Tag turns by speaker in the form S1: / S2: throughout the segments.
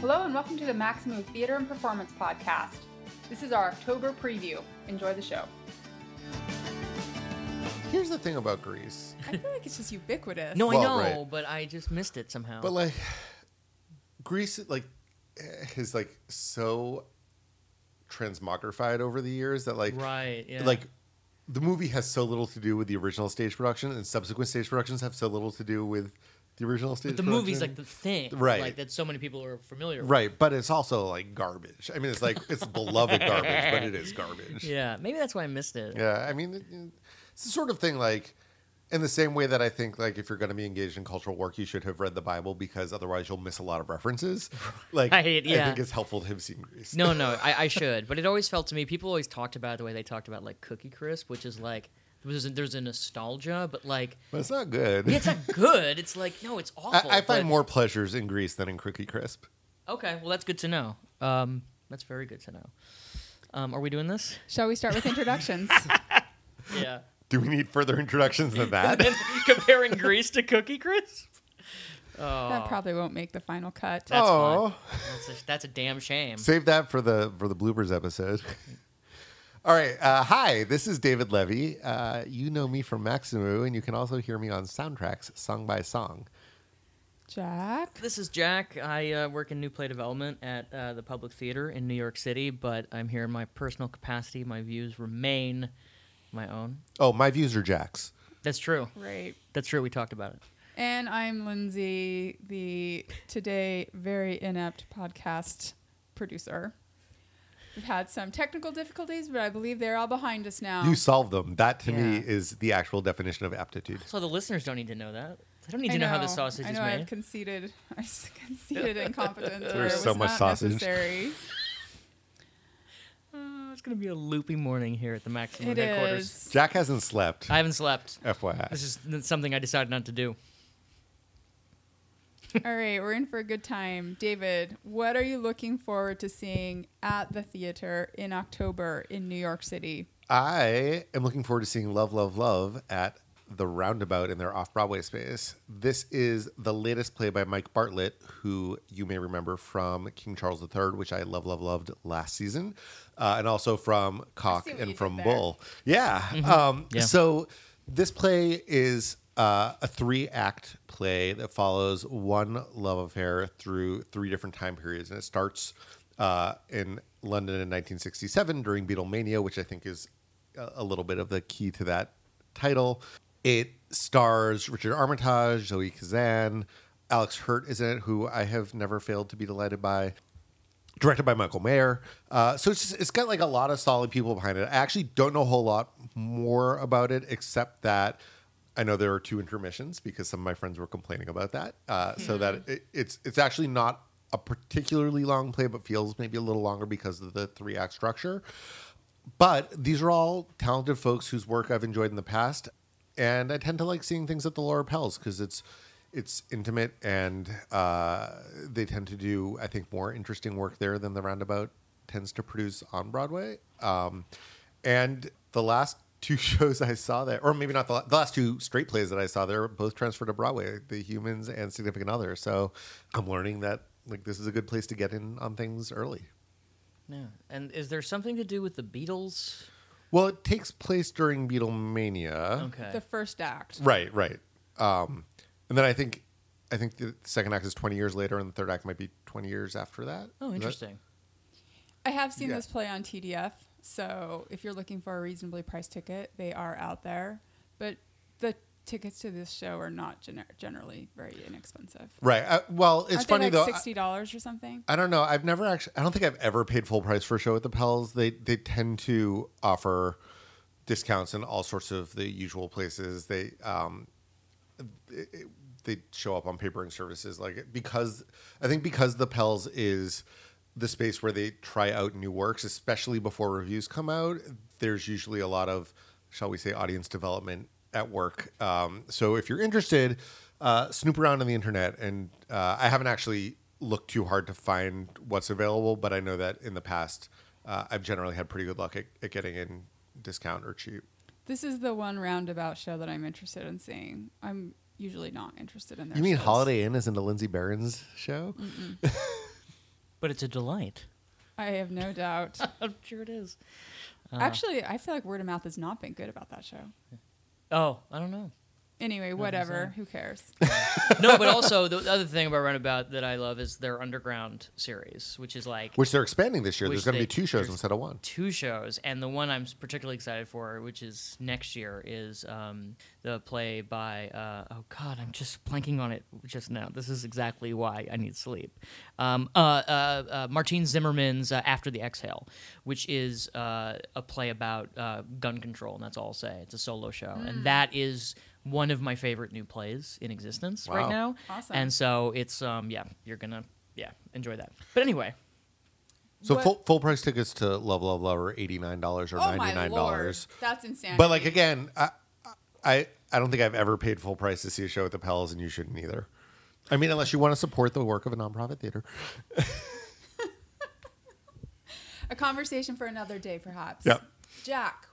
S1: Hello and welcome to the Maxamoo Theater and Performance Podcast. This is our October preview. Enjoy the show.
S2: Here's the thing about Grease.
S3: I feel like it's just ubiquitous.
S4: No,
S2: Well,
S4: I know,
S2: right.
S4: but I just missed it somehow.
S2: But like Grease like is like so transmogrified over the years that like
S4: right, yeah.
S2: like the movie has so little to do with the original stage production and subsequent stage productions have so little to do with the original stage
S4: but the
S2: production.
S4: movie's like the thing,
S2: Right.
S4: Like that, so many people are familiar. with.
S2: Right, but it's also like garbage. I mean, it's like it's beloved garbage, but it is garbage.
S4: Yeah, maybe that's why I missed it.
S2: Yeah, I mean, it's the sort of thing like in the same way that I think like if you're going to be engaged in cultural work, you should have read the Bible because otherwise you'll miss a lot of references. Like, I
S4: yeah.
S2: think it's helpful to have seen Grease.
S4: No, no, I, I should, but it always felt to me. People always talked about the way they talked about like Cookie Crisp, which is like there's a, there's a nostalgia, but like
S2: but it's not good.
S4: yeah, it's not good. It's like no, it's awful.
S2: I, I find
S4: but-
S2: more pleasures in Grease than in Cookie Crisp.
S4: Okay, well that's good to know. Um, that's very good to know. Um, are we doing this?
S3: Shall we start with introductions?
S4: Yeah.
S2: Do we need further introductions than that?
S4: Comparing Grease to Cookie Crisp. Oh,
S3: that probably won't make the final cut.
S4: That's
S2: Aw.
S4: fine. That's a, that's a damn shame.
S2: Save that for the for the bloopers episode. All right. Uh, hi, this is David Levy. Uh, you know me from Maxamoo, and you can also hear me on soundtracks, song by song.
S3: Jack.
S4: This is Jack. I uh, work in new play development at uh, the Public Theater in New York City, but I'm here in my personal capacity. My views remain my own.
S2: Oh, my views are Jack's.
S4: That's true.
S3: Right.
S4: That's true. We talked about it.
S3: And I'm Lindsay, the today very inept podcast producer. We've had some technical difficulties, but I believe they're all behind us now.
S2: You solve them. That to me
S4: Yeah.
S2: is the actual definition of aptitude.
S4: So the listeners don't need to know that. They don't need
S3: I
S4: to know, how the sausage
S3: I
S4: is
S3: know
S4: made.
S3: I've conceded. I s- conceded incompetence. where
S2: There's
S3: it
S2: so much
S3: not
S2: sausage.
S3: Necessary.
S4: Oh, it's gonna be a loopy morning here at the Maxamoo
S3: It
S4: headquarters.
S3: is.
S2: Jack hasn't slept.
S4: I haven't slept.
S2: FYI.
S4: This is something I decided not to do.
S3: All right, we're in for a good time. David, what are you looking forward to seeing at the theater in October in New York City?
S2: I am looking forward to seeing Love, Love, Love at the Roundabout in their off Broadway space. This is the latest play by Mike Bartlett, who you may remember from King Charles III, which I love, love, loved last season, uh, and also from Cock and from
S3: did there.
S2: Bull. Yeah. Um,
S4: Yeah.
S2: So this play is uh, a three act play that follows one love affair through three different time periods. And it starts uh, in London in 1967 during Beatlemania, which I think is a, little bit of the key to that title. It stars Richard Armitage, Zoe Kazan, Alex Hurt is in it, who I have never failed to be delighted by directed by Michael Mayer. Uh, so it's just, it's got like a lot of solid people behind it. I actually don't know a whole lot more about it except that I know there are two intermissions because some of my friends were complaining about that. Uh, So that it, it's it's actually not a particularly long play, but feels maybe a little longer because of the three act structure. But these are all talented folks whose work I've enjoyed in the past, and I tend to like seeing things at the Laura Pels because it's it's intimate and uh, they tend to do I think more interesting work there than the Roundabout tends to produce on Broadway. Um, and the last two shows I saw there, or maybe not the, the last two straight plays that I saw there, both transferred to Broadway, The Humans and Significant Other. So I'm learning that like this is a good place to get in on things early.
S4: Yeah. And is there something to do with the Beatles?
S2: Well, it takes place during Beatlemania.
S4: Okay.
S3: The first act.
S2: Right, right. Um, and then I think I think the second act is 20 years later, and the third act might be 20 years after that.
S4: oh,
S2: Is that-
S4: interesting.
S3: I have seen
S2: Yeah.
S3: this play on TDF, so if you're looking for a reasonably priced ticket, they are out there. But the tickets to this show are not gener- generally very inexpensive.
S2: Right. Uh, well, it's
S3: Aren't
S2: funny
S3: they like
S2: though.
S3: sixty dollars or something.
S2: I don't know. I've never actually. I don't think I've ever paid full price for a show at the Pels. They they tend to offer discounts in all sorts of the usual places. They um, it- it- they show up on papering services like because I think because the Pels is the space where they try out new works, especially before reviews come out. There's usually a lot of, shall we say, audience development at work. Um, so if you're interested, uh, snoop around on the internet. And uh, I haven't actually looked too hard to find what's available, but I know that in the past, uh, I've generally had pretty good luck at, at getting in discount or cheap.
S3: This is the one roundabout show that I'm interested in seeing. I'm usually not interested in their
S2: You mean
S3: shows.
S2: Holiday Inn isn't a Lindsay Barron's show?
S4: But it's a delight.
S3: I have no doubt.
S4: I'm sure it is. Uh,
S3: Actually, I feel like word of mouth has not been good about that show.
S4: Oh, I don't know.
S3: Anyway, whatever. Who cares?
S4: no, but also the other thing about Roundabout that I love is their underground series, which is like
S2: Which they're expanding this year.
S4: Which
S2: There's going to
S4: they-
S2: be two shows
S4: there's-
S2: instead of one.
S4: two shows, and the one I'm particularly excited for, which is next year, is um, the play by uh, oh god, I'm just blanking on it just now. This is exactly why I need sleep. Um, uh, uh, uh, Martine Zimmerman's uh, After the Exhale, which is uh, a play about uh, gun control, and that's all I'll say. It's a solo show, and that is one of my favorite new plays in existence right now.
S3: Awesome.
S4: And so it's um yeah, you're gonna yeah enjoy that. But anyway.
S2: So
S3: What-
S2: full full price tickets to Love Love Love are eighty nine dollars or
S3: oh
S2: ninety
S3: my
S2: nine
S3: lord,
S2: dollars.
S3: that's insane.
S2: But like again, I, I I don't think I've ever paid full price to see a show at the Pels, and you shouldn't either. I mean, unless you want to support the work of a nonprofit theater.
S3: a conversation for another day, perhaps.
S2: Yeah.
S3: Jack,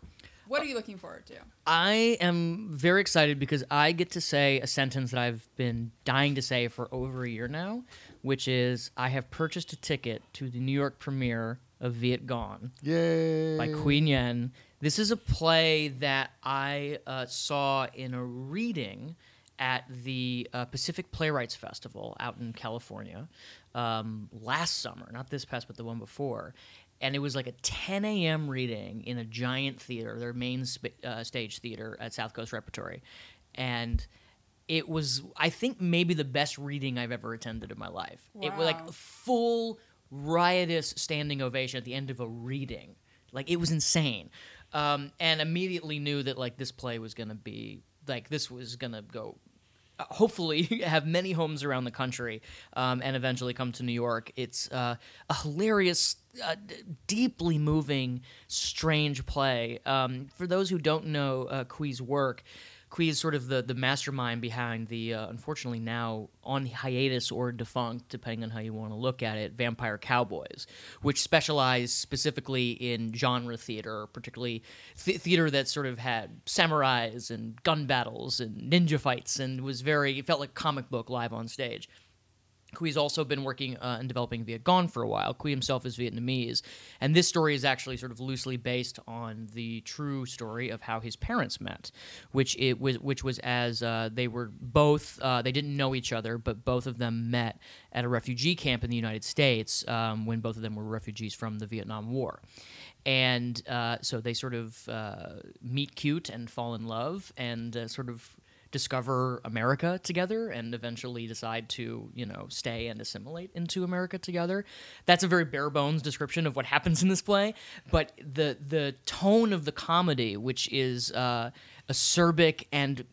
S3: what are you looking forward to?
S4: I am very excited because I get to say a sentence that I've been dying to say for over a year now, which is I have purchased a ticket to the New York premiere of Vietgone
S2: Yay!
S4: by Qui Nguyen. This is a play that I uh, saw in a reading at the uh, Pacific Playwrights Festival out in California um, last summer, not this past, but the one before. And it was like a 10 a.m. reading in a giant theater, their main sp- uh, stage theater at South Coast Repertory. And it was, I think, maybe the best reading I've ever attended in my life. It was like full riotous standing ovation at the end of a reading. Like it was insane, um, and immediately knew that like this play was gonna be like this was gonna go. uh, Hopefully, have many homes around the country, um, and eventually come to New York. It's uh, a hilarious, uh, d- deeply moving, strange play. Um, for those who don't know uh, work, Qui is sort of the, the mastermind behind the uh, unfortunately now on hiatus or defunct, depending on how you want to look at it, Vampire Cowboys, which specialize specifically in genre theater, particularly th- theater that sort of had samurais and gun battles and ninja fights, and was very it felt like comic book live on stage. Qui's also been working uh, and developing Vietgone for a while. Qui himself is Vietnamese, and this story is actually sort of loosely based on the true story of how his parents met, which it was which was as uh, they were both uh, they didn't know each other, but both of them met at a refugee camp in the United States um, when both of them were refugees from the Vietnam War. And uh, so they sort of uh, meet cute and fall in love and uh, sort of discover America together and eventually decide to, you know, stay and assimilate into America together. That's a very bare bones description of what happens in this play, but the the tone of the comedy, which is uh, acerbic and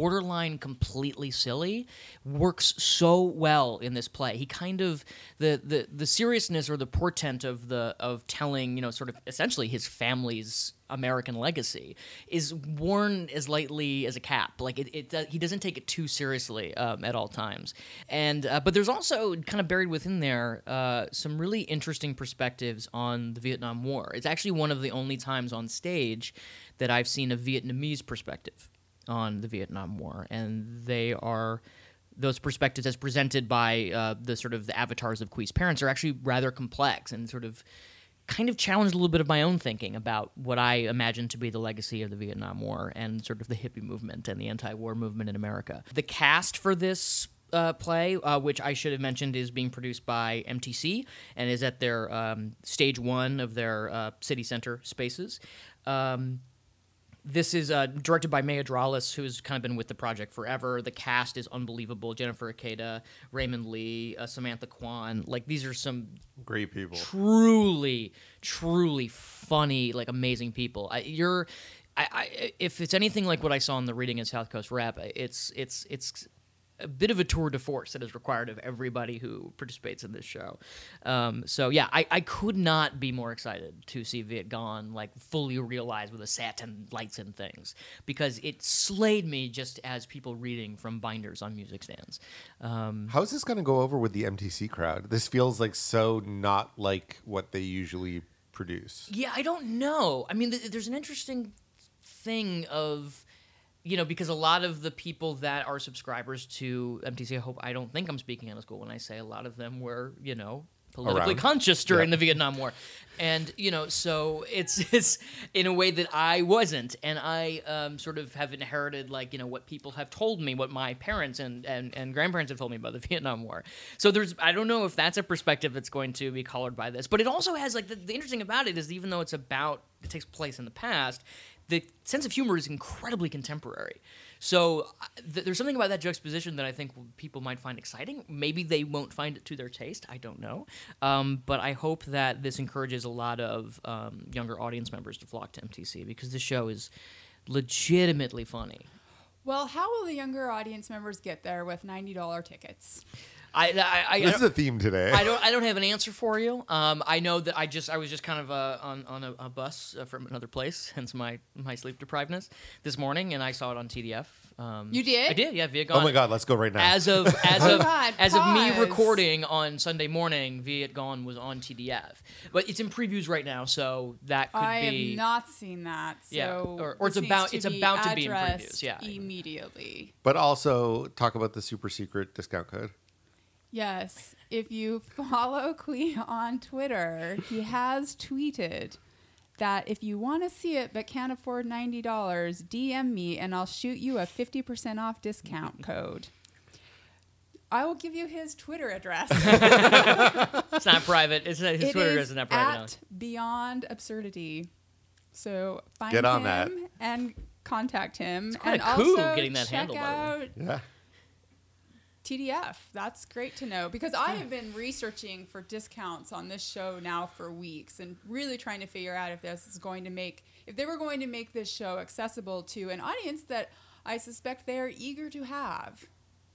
S4: borderline completely silly works so well in this play. He kind of the the the seriousness or the portent of the of telling you know sort of essentially his family's american legacy is worn as lightly as a cap. Like it, it does, he doesn't take it too seriously um, at all times. And uh, but there's also kind of buried within there uh, some really interesting perspectives on the vietnam war. It's actually one of the only times on stage that i've seen a vietnamese perspective on the Vietnam War, and they are those perspectives as presented by uh, the sort of the avatars of Qui's parents are actually rather complex and sort of kind of challenged a little bit of my own thinking about what I imagine to be the legacy of the Vietnam War and sort of the hippie movement and the anti-war movement in America. The cast for this uh, play, uh, which I should have mentioned, is being produced by MTC and is at their um, stage one of their uh, city center spaces. Um, this is uh, directed by May Adrales, who's kind of been with the project forever. The cast is unbelievable: Jennifer Ikeda, Raymond Lee, uh, Samantha Quan. Like these are some
S2: Great people.
S4: truly, truly funny, like amazing people. I, you're, I, I, if it's anything like what I saw in the reading in South Coast Rep, it's it's it's a bit of a tour de force that is required of everybody who participates in this show. Um, so yeah, I, I could not be more excited to see Vietgone like fully realized with a set and lights and things because it slayed me just as people reading from binders on music stands. Um,
S2: How is this going to go over with the MTC crowd? This feels like so not like what they usually produce.
S4: Yeah, I don't know. I mean, th- there's an interesting thing of, you know, because a lot of the people that are subscribers to MTC, I hope I don't think I'm speaking out of school when I say a lot of them were, you know, politically
S2: Around.
S4: conscious during
S2: Yeah.
S4: the Vietnam War. And you know, so it's it's in a way that I wasn't, and I um, sort of have inherited like you know what people have told me, what my parents and, and, and grandparents have told me about the Vietnam War. So there's I don't know if that's a perspective that's going to be colored by this, but it also has like the, the interesting about it is even though it's about it takes place in the past, the sense of humor is incredibly contemporary. So uh, th- there's something about that juxtaposition that I think people might find exciting. Maybe they won't find it to their taste. I don't know. Um, but I hope that this encourages a lot of um, younger audience members to flock to MTC because this show is legitimately funny.
S3: Well, how will the younger audience members get there with ninety dollar tickets?
S4: I, I, I,
S2: This is a theme today.
S4: I don't. I don't have an answer for you. Um, I know that I just. I was just kind of uh, on on a, a bus uh, from another place, hence my my sleep deprivedness this morning, and I saw it on TDF. Um,
S3: You did?
S4: I did. Yeah, Viet
S2: oh my God, let's go right now.
S4: As of as
S3: Oh
S4: of
S3: God,
S4: as of me
S3: pause.
S4: recording on Sunday morning, Vietgone was on TDF, but it's in previews right now, so that could be
S3: I
S4: be.
S3: have not seen that. So
S4: Yeah, or- or it's about-
S3: to
S4: it's about to be in previews, yeah.
S3: immediately.
S2: but also talk about the super secret discount code.
S3: Yes, if you follow Qui on Twitter, he has tweeted that if you want to see it but can't afford $90, DM me and I'll shoot you a 50% off discount code. I will give you his Twitter address.
S4: it's not private. It's his
S3: It
S4: Twitter
S3: is
S4: is not private.
S3: at Beyond Absurdity. So find
S2: Get on
S3: him
S2: that.
S3: and contact him.
S4: quite
S3: and
S4: a coup
S3: also
S4: getting that
S3: check
S4: handle, by the
S3: out
S2: Yeah.
S3: TDF. That's great to know because I hmm. have been researching for discounts on this show now for weeks and really trying to figure out if this is going to make if they were going to make this show accessible to an audience that I suspect they're eager to have,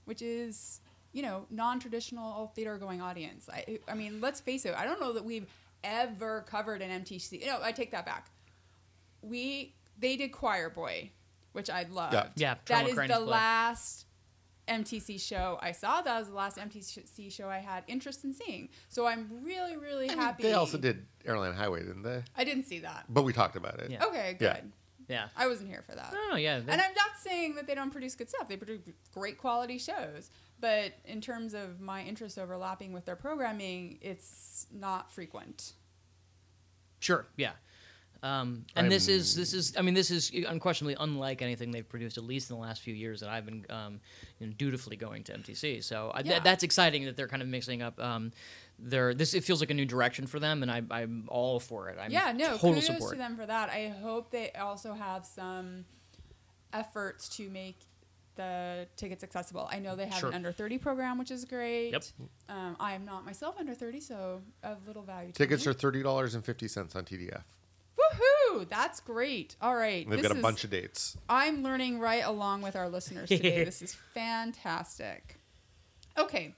S3: which is you know non-traditional theater going audience. I I mean, let's face it. I don't know that we've ever covered an MTC. No, I take that back. We they did Choir Boy, which I loved.
S2: Yeah.
S4: Yeah,
S3: that
S4: Trauma
S3: is
S4: Crane
S3: the
S4: play.
S3: last MTC show I saw. That was the last MTC show I had interest in seeing. So I'm really, really
S2: I mean,
S3: happy.
S2: they also did Airline Highway, didn't they?
S3: I didn't see that.
S2: But we talked about it.
S4: Yeah.
S3: Okay, good.
S2: Yeah.
S4: Yeah.
S3: I wasn't here for that.
S4: Oh yeah. they-
S3: And I'm not saying that they don't produce good stuff. They produce great quality shows. But in terms of my interest overlapping with their programming, it's not frequent.
S4: Sure. Yeah. Um, and this is
S2: I'm-
S4: this is I mean this is unquestionably unlike anything they've produced at least in the last few years that I've been um, you know, dutifully going to MTC. So I,
S3: Yeah.
S4: th- that's exciting that they're kind of mixing up um, their this. It feels like a new direction for them, and I, I'm all for it. I'm
S3: yeah, no,
S4: total
S3: kudos
S4: support.
S3: to them for that. I hope they also have some efforts to make the tickets accessible. I know they have
S4: Sure.
S3: an under 30 program, which is great.
S4: Yep.
S3: Um, I am not myself under 30, so of little value to
S2: Tickets
S3: me.
S2: are thirty dollars and fifty cents on TDF.
S3: Woohoo! That's great. All right.
S2: And they've
S3: this
S2: got a
S3: is-
S2: bunch of dates.
S3: I'm learning right along with our listeners today. this is fantastic. Okay.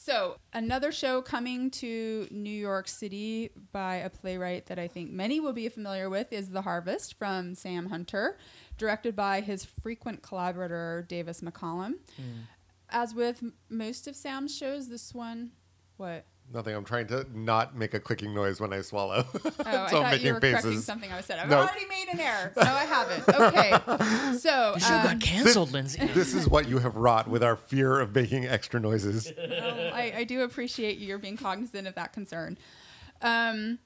S3: So, another show coming to New York City by a playwright that I think many will be familiar with is The Harvest from Sam Hunter, directed by his frequent collaborator, Davis McCallum. Hmm. As with most of Sam's shows, this one, what?
S2: Nothing. I'm trying to not make a clicking noise when I swallow.
S3: Oh, I thought
S2: I'm
S3: you
S2: making
S3: were correcting something I said. I've
S2: No.
S3: already made an error. No, I haven't. Okay. So,
S4: The show
S3: um,
S4: got canceled, Lindsay.
S2: This is what you have wrought with our fear of making extra noises.
S3: Well, I, I do appreciate your being cognizant of that concern. Um,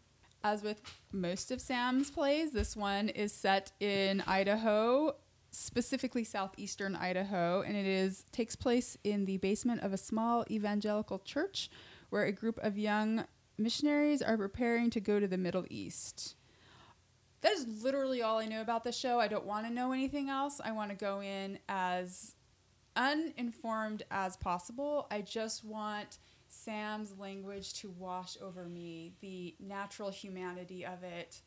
S3: as with most of Sam's plays, this one is set in Idaho, specifically southeastern Idaho, and it is takes place in the basement of a small evangelical church where a group of young missionaries are preparing to go to the Middle East. That is literally all I know about the show. I don't want to know anything else. I want to go in as uninformed as possible. I just want Sam's language to wash over me, the natural humanity of it.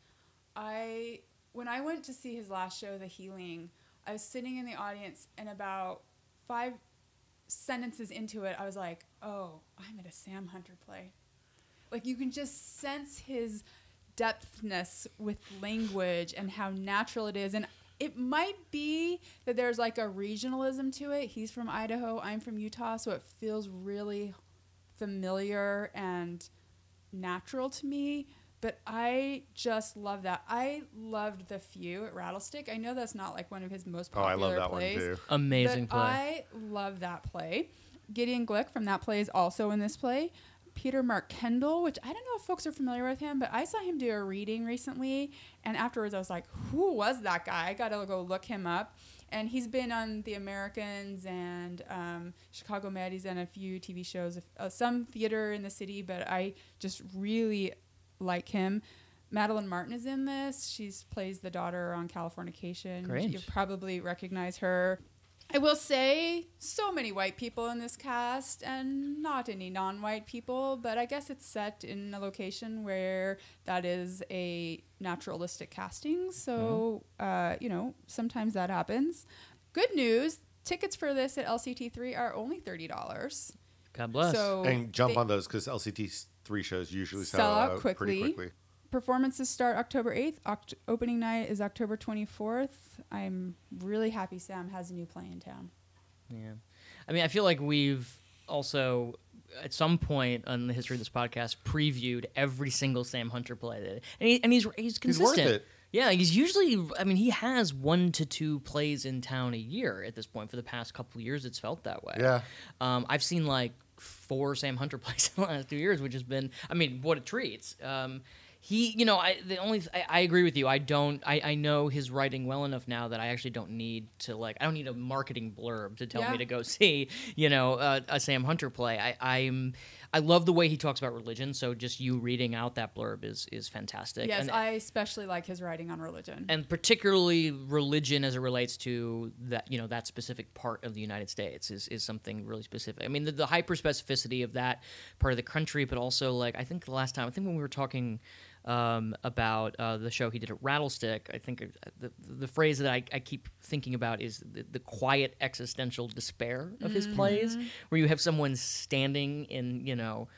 S3: I when I went to see his last show, The Healing, I was sitting in the audience and about five sentences into it, I was like, "Oh, I'm at a Sam Hunter play." Like you can just sense his depthness with language and how natural it is and it might be that there's like a regionalism to it. He's from Idaho, I'm from Utah, so it feels really familiar and natural to me. But I just love that. I loved The Few at Rattlestick. I know that's not like one of his most popular.
S2: Oh, I love that
S3: plays.
S2: one too.
S4: Amazing
S3: but
S4: play.
S3: I love that play. Gideon Glick from that play is also in this play. Peter Mark Kendall, which I don't know if folks are familiar with him, but I saw him do a reading recently, and afterwards I was like, "Who was that guy?" I got to go look him up. And he's been on The Americans and um, Chicago Med. He's done a few TV shows, uh, some theater in the city, but I just really like him. Madeline Martin is in this. She plays the daughter on Californication.
S4: Great.
S3: You probably recognize her. I will say, so many white people in this cast, and not any non-white people. But I guess it's set in a location where that is a naturalistic casting. So uh, you know, sometimes that happens. Good news: tickets for this at LCT3 are only thirty dollars.
S4: God bless.
S3: So
S2: and jump
S3: they-
S2: on those because LCT three shows usually sell,
S3: Sell out
S2: out
S3: quickly.
S2: pretty quickly.
S3: performances start October 8th. Oct- opening night is October 24th. I'm really happy Sam has a new play in town.
S4: Yeah. I mean, I feel like we've also, at some point in the history of this podcast, previewed every single Sam Hunter play. That, and, he, and he's, he's
S2: He's worth
S4: consistent.
S2: it.
S4: Yeah, he's usually, I mean, he has one to two plays in town a year at this point. For the past couple of years, it's felt that way.
S2: Yeah.
S4: Um, I've seen like four Sam Hunter plays in the last two years, which has been, I mean, what a treat. Um, he, you know, I the only I, I agree with you. I don't. I, I know his writing well enough now that I actually don't need to like. I don't need a marketing blurb to tell
S3: Yeah.
S4: me to go see, you know, uh, a Sam Hunter play. I, I'm. I love the way he talks about religion. So just you reading out that blurb is is fantastic.
S3: Yes,
S4: and,
S3: I especially like his writing on religion.
S4: and particularly religion as it relates to that you know that specific part of the United States is, is something really specific. I mean the, the hyper specificity of that part of the country, but also like I think the last time I think when we were talking um, about uh, the show he did at Rattlestick, I think the the phrase that I, I keep thinking about is the, the quiet existential despair of his plays, where you have someone standing in you know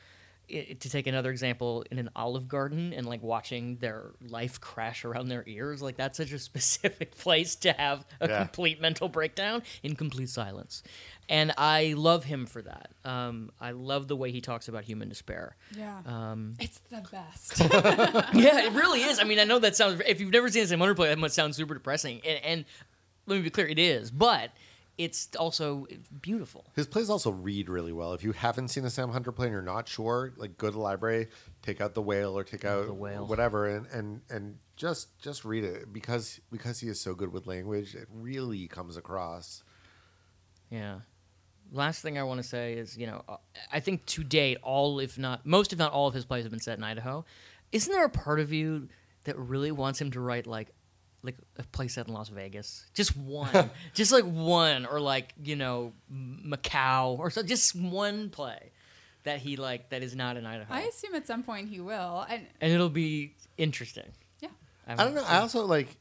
S4: i- to take another example in an olive garden and like watching their life crash around their ears like that's such a specific place to have a
S2: Yeah.
S4: complete mental breakdown in complete silence. And i love him for that. Um, i love the way he talks about human despair.
S3: Yeah,
S4: um,
S3: it's the best.
S4: yeah it really is. I mean i know that sounds if you've never seen a Sam Hunter play that must sound super depressing. And, and let me be clear it is. But it's also beautiful
S2: His plays also read really well. If you haven't seen a Sam Hunter play and you're not sure, like go to the library, take out the whale or take out
S4: The Whale.
S2: whatever, and, and and just just read it because because he is so good with language, it really comes across.
S4: Yeah. Last thing I want to say is, you know, I think to date, all if not most, if not all of his plays have been set in Idaho. Isn't there a part of you that really wants him to write like, like a play set in Las Vegas? Just one, just like one, or like you know, Macau, or so, just one play that he like that is not in Idaho,
S3: I assume at some point he will. And
S4: and it'll be interesting.
S3: yeah,
S2: I don't know. I also like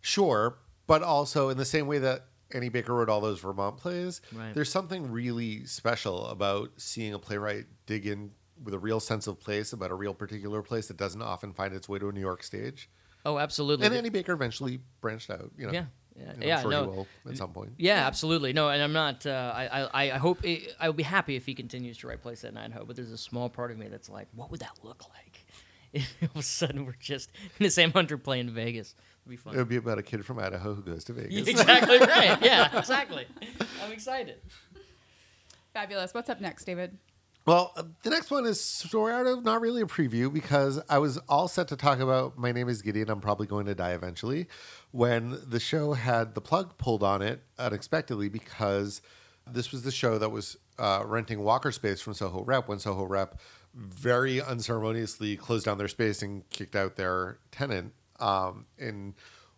S2: sure, but also in the same way that Annie Baker wrote all those Vermont plays,
S4: Right.
S2: there's something really special about seeing a playwright dig in with a real sense of place about a real particular place that doesn't often find its way to a New York stage.
S4: Oh, absolutely.
S2: And Annie Baker eventually branched out. You know,
S4: yeah, yeah,
S2: You know,
S4: yeah.
S2: I'm sure
S4: no,
S2: he will at some point.
S4: Yeah, absolutely. No, and I'm not. Uh, I, I I hope it, I will be happy if he continues to write plays at in Idaho. But there's a small part of me that's like, what would that look like? If all of a sudden we're just in the Sam Hunter play in Vegas. It'd be
S2: It would be about a kid from Idaho who goes to Vegas.
S4: exactly right. Yeah, exactly. I'm excited.
S3: fabulous. What's up next, David?
S2: Well, uh, the next one is sort of not really a preview because I was all set to talk about My Name is Gideon, I'm Probably Going to Die Eventually when the show had the plug pulled on it unexpectedly because this was the show that was uh, renting Walker space from Soho Rep when Soho Rep very unceremoniously closed down their space and kicked out their tenant um, in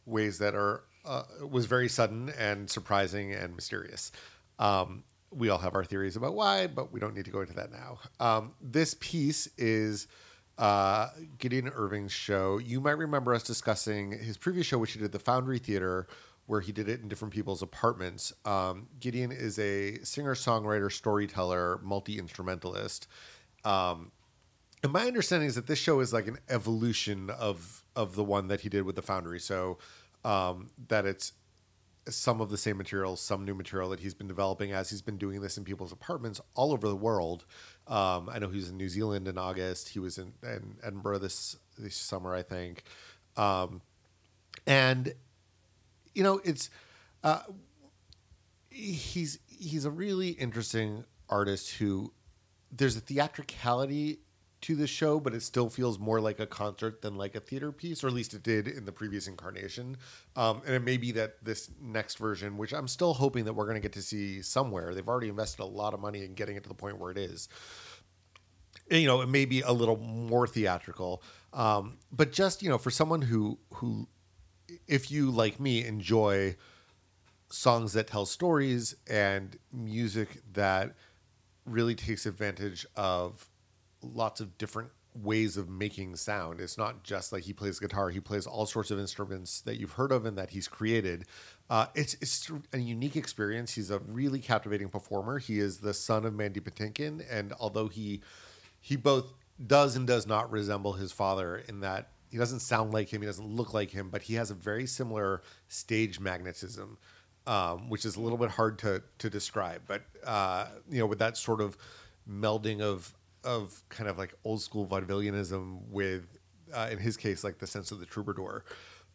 S2: ways that are uh, was very sudden and surprising and mysterious. Um, we all have our theories about why, but we don't need to go into that now. Um, this piece is uh, Gideon Irving's show. You might remember us discussing his previous show, which he did at the Foundry Theater, where he did it in different people's apartments. Um, Gideon is a singer, songwriter, storyteller, multi instrumentalist. Um, and my understanding is that this show is like an evolution of of the one that he did with the Foundry. So um, that it's some of the same material, some new material that he's been developing as he's been doing this in people's apartments all over the world. Um, I know he was in New Zealand in August. He was in, in Edinburgh this this summer, I think. Um, and you know, it's uh, he's he's a really interesting artist who there's a theatricality to the show, but it still feels more like a concert than like a theater piece, or at least it did in the previous incarnation. Um, and it may be that this next version, which I'm still hoping that we're going to get to see somewhere, they've already invested a lot of money in getting it to the point where it is. You know, it may be a little more theatrical, um, but just you know, for someone who who, if you like me enjoy songs that tell stories and music that really takes advantage of lots of different ways of making sound. It's not just like he plays guitar; he plays all sorts of instruments that you've heard of and that he's created. Uh, it's it's a unique experience. He's a really captivating performer. He is the son of Mandy Patinkin, and although he he both does and does not resemble his father in that he doesn't sound like him, he doesn't look like him, but he has a very similar stage magnetism. Um, which is a little bit hard to to describe, but uh, you know, with that sort of melding of of kind of like old school vaudevillianism with, uh, in his case, like the sense of the troubadour.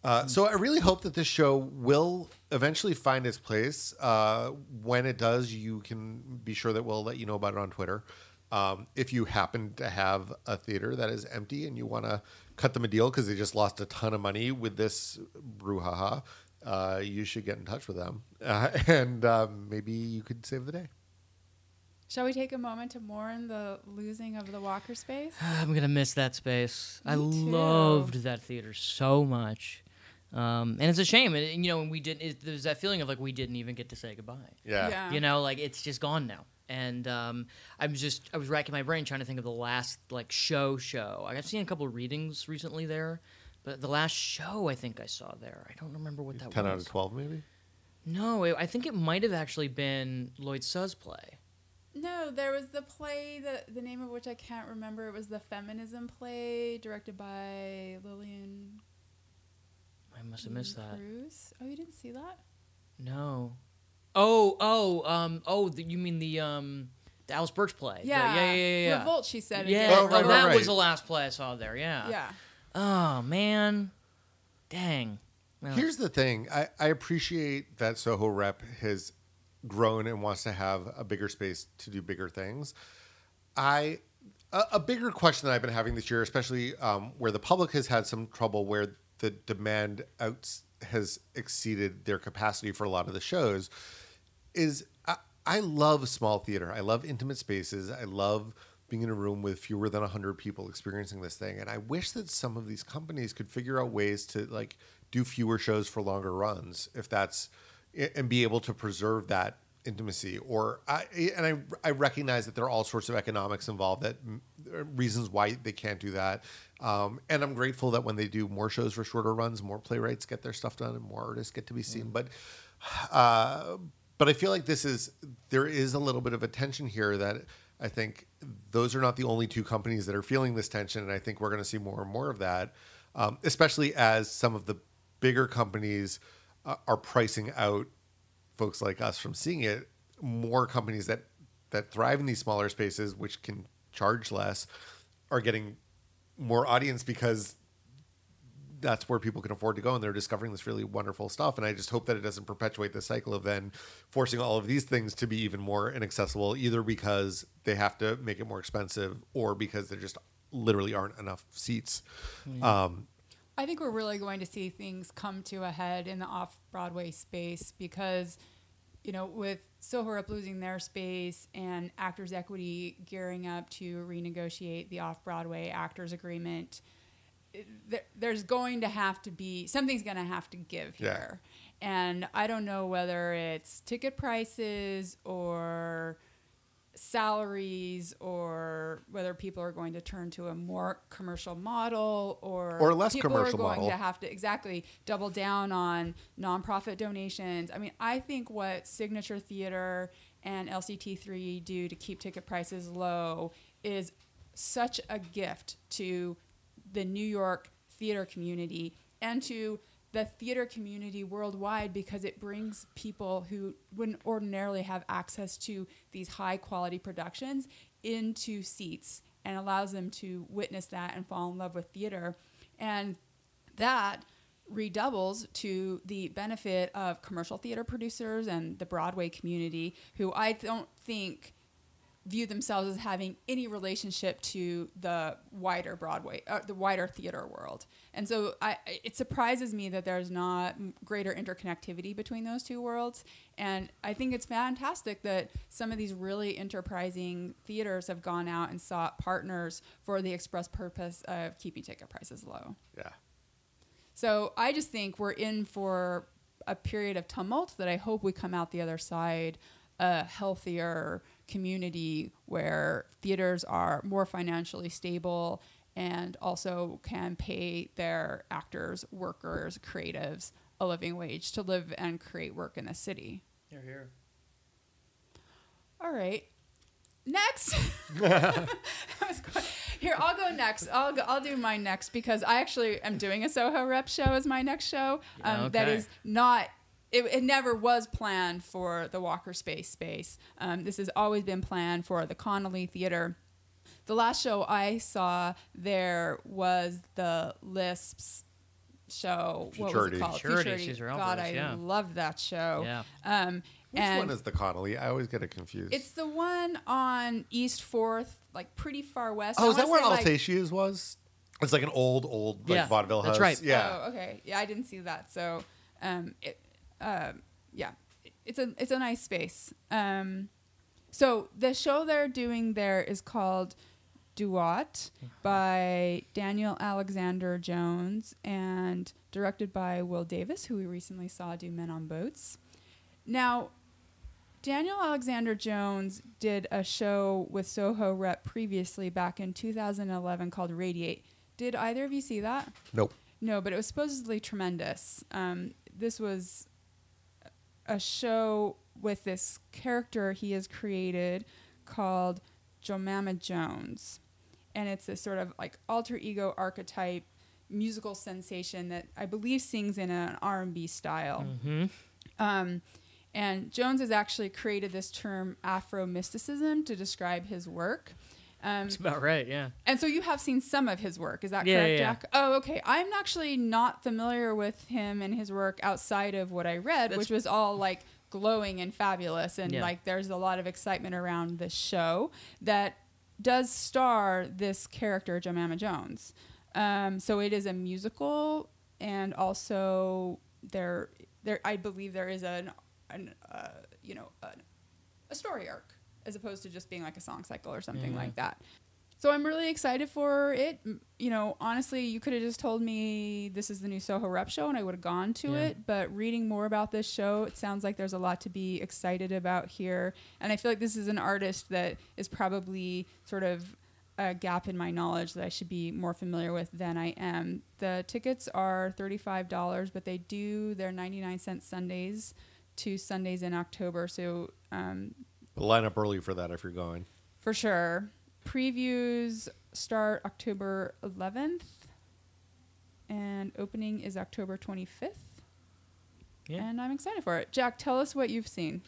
S2: Uh, so I really hope that this show will eventually find its place. Uh, when it does, you can be sure that we'll let you know about it on Twitter. Um, if you happen to have a theater that is empty and you want to cut them a deal because they just lost a ton of money with this brouhaha, uh, you should get in touch with them, uh, and um, maybe you could save the day.
S3: Shall we take a moment to mourn the losing of the Walker space?
S4: I'm gonna miss that space. I
S3: too.
S4: loved that theater so much, um, and it's a shame. And you know, we didn't. It, there's that feeling of like we didn't even get to say goodbye.
S2: Yeah.
S4: You know, like it's just gone now. And um, I'm just I was racking my brain trying to think of the last like show show. I've seen a couple of readings recently there, but the last show I think I saw there, I don't remember what that
S2: Ten
S4: was.
S2: out of twelve, maybe.
S4: No, it, I think it might have actually been Lloyd Suh's play.
S3: No, there was the play, the, the name of which I can't remember. It was the feminism play directed by Lillian
S4: I must have missed that.
S3: Cruz. Oh, you didn't see that?
S4: No. Oh, oh, um, oh, the, you mean the um, the Alice Birch play? The-
S3: Yeah.
S4: yeah, yeah, yeah. yeah.
S3: Revolt, she said.
S4: Yeah,
S3: again.
S2: Oh, right,
S4: oh,
S2: right,
S4: that
S2: right.
S4: was the last play I saw there. Yeah.
S3: Yeah.
S4: Oh man, dang. Well,
S2: Here's the thing. I, I appreciate that Soho Rep has grown and wants to have a bigger space to do bigger things. I a, a bigger question that I've been having this year, especially um, where the public has had some trouble, where the demand outs has exceeded their capacity for a lot of the shows, is I, I love small theater. I love intimate spaces. I love being in a room with fewer than 100 people experiencing this thing and i wish that some of these companies could figure out ways to like do fewer shows for longer runs if that's and be able to preserve that intimacy or I, and I, I recognize that there are all sorts of economics involved that reasons why they can't do that. Um, and i'm grateful that when they do more shows for shorter runs more playwrights get their stuff done and more artists get to be seen. But uh, but I feel like this is there is a little bit of a tension here that I think those are not the only two companies that are feeling this tension, and I think we're going to see more and more of that, um, especially as some of the bigger companies are pricing out folks like us from seeing it. More companies that that thrive in these smaller spaces, which can charge less, are getting more audience because that's where people can afford to go and they're discovering this really wonderful stuff and i just hope that it doesn't perpetuate the cycle of then forcing all of these things to be even more inaccessible either because they have to make it more expensive or because there just literally aren't enough seats um,
S3: I think we're really going to see things come to a head in the off Broadway space because, you know, with Soho Rep losing their space and Actors Equity gearing up to renegotiate the off Broadway actors agreement, eh, there, there's going to have to be something's going to have to give
S2: Yeah.
S3: here. And I don't know whether it's ticket prices or salaries or whether people are going to turn to a more commercial model or
S2: Or less
S3: people
S2: commercial
S3: are going
S2: model.
S3: to have to exactly double down on nonprofit donations. I mean, I think what Signature Theater and LCT3 do to keep ticket prices low is such a gift to the New York theater community and to the theater community worldwide because it brings people who wouldn't ordinarily have access to these high quality productions into seats and allows them to witness that and fall in love with theater. And that redoubles to the benefit of commercial theater producers and the Broadway community, who I don't think view themselves as having any relationship to the wider Broadway, uh, the wider theater world. And so I, it surprises me that there's not greater interconnectivity between those two worlds. And I think it's fantastic that some of these really enterprising theaters have gone out and sought partners for the express purpose of keeping ticket prices low.
S2: Yeah.
S3: So I just think we're in for a period of tumult that I hope we come out the other side a healthier community where theaters are more financially stable and also can pay their actors, workers, creatives a living wage to live and create work in the city.
S4: You're here.
S3: All right. Next. That was quite- Here, I'll go next. I'll go, I'll do my next because I actually am doing a Soho Rep show as my next show. Um,
S4: Okay.
S3: is not. It, it never was planned for the Walker Space space. Um, this has always been planned for the Connelly Theater. The last show I saw there was the Lisps show. What was it called?
S4: Futurity, Caesar
S3: God,
S4: Alvarez,
S3: I
S4: yeah.
S3: loved that show.
S4: Yeah.
S3: Um,
S2: Which
S3: and
S2: one is the Connelly? I always get it confused.
S3: it's the one on East Fourth, like pretty far west.
S2: oh, is that where
S3: say, like-
S2: Altasia's was? It's like an old, old like
S4: Yeah,
S2: vaudeville
S4: that's
S2: house.
S4: right.
S2: Yeah.
S3: Oh, okay. Yeah, I didn't see that. So, um, it, um, yeah, it's a it's a nice space. Um, so the show they're doing there is called Duat by Daniel Alexander Jones and directed by Will Davis, who we recently saw do Men on Boats. Now, Daniel Alexander Jones did a show with Soho Rep previously back in 2011 called Radiate. Did either of you see that?
S2: Nope.
S3: No, but it was supposedly tremendous. Um, this was a show with this character he has created called Jomama Jones. And it's this sort of like alter ego archetype musical sensation that I believe sings in an R&B style.
S4: hmm
S3: Um, and Jones has actually created this term Afro mysticism to describe his work. Um,
S4: That's about right. Yeah.
S3: and so you have seen some of his work, is that
S4: Yeah,
S3: correct,
S4: yeah, yeah.
S3: Jack? Oh, okay. I'm actually not familiar with him and his work outside of what I read,
S4: That's-
S3: which was all like glowing and fabulous, and like there's a lot of excitement around this show that does star this character, Jomama Jones. Um, so it is a musical, and also there, there I believe there is an, an uh, you know, an, a story arc as opposed to just being like a song cycle or something
S4: Mhm.
S3: like that. So I'm really excited for it. You know, honestly, you could have just told me this is the new Soho Rep show and I would have gone to
S4: Yeah.
S3: it. But reading more about this show, it sounds like there's a lot to be excited about here. And I feel like this is an artist that is probably sort of a gap in my knowledge that I should be more familiar with than I am. The tickets are $35, but they do their 99 cent Sundays to Sundays in October. So um,
S2: line up early for that if you're going.
S3: for sure. Previews start October 11th, and opening is October 25th.
S4: Yeah.
S3: And I'm excited for it. Jack, tell us what you've seen.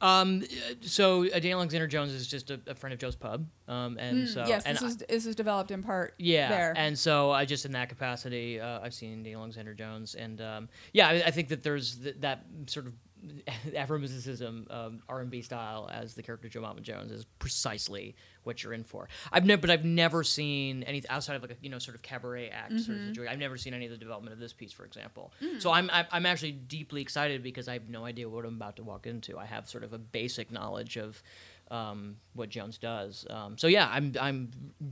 S4: Um, so uh, Daniel Alexander Jones is just a, a friend of Joe's Pub. Um, and so
S3: Mm, yes,
S4: and
S3: this is this is developed in part.
S4: Yeah,
S3: there.
S4: and so I just in that capacity, uh, I've seen Daniel Alexander Jones, and um, yeah, I, I think that there's th- that sort of Afro mysticism, um, R and B style as the character Jomama Jones is precisely what you're in for. I've never, but I've never seen any outside of like a you know sort of cabaret act sort of situation. I've never seen any of the development of this piece, for example. So I'm I'm actually deeply excited because I have no idea what I'm about to walk into. I have sort of a basic knowledge of um, what Jones does. Um, so yeah, I'm I'm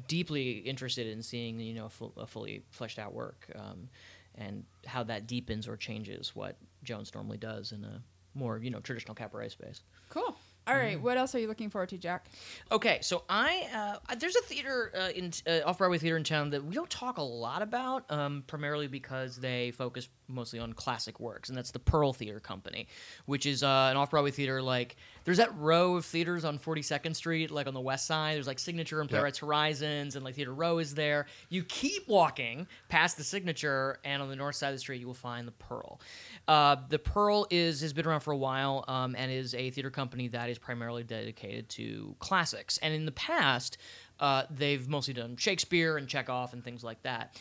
S4: deeply interested in seeing you know a, full, a fully fleshed out work um, and how that deepens or changes what Jones normally does in a more you know traditional cabaret space.
S3: cool. All right,
S4: Mm.
S3: what else are you looking forward to, Jack?
S4: Okay, so I uh, there's a theater uh, in uh, off Broadway theater in town that we don't talk a lot about, um, primarily because they focus mostly on classic works, and that's the Pearl Theater Company, which is uh, an off Broadway theater. Like there's that row of theaters on 42nd Street, like on the west side. There's like Signature and. Playwrights Horizons, and like Theater Row is there. You keep walking past the Signature, and on the north side of the street, you will find the Pearl. Uh, the Pearl is has been around for a while, um, and is a theater company that is primarily dedicated to classics. And in the past, uh, they've mostly done Shakespeare and Chekhov and things like that.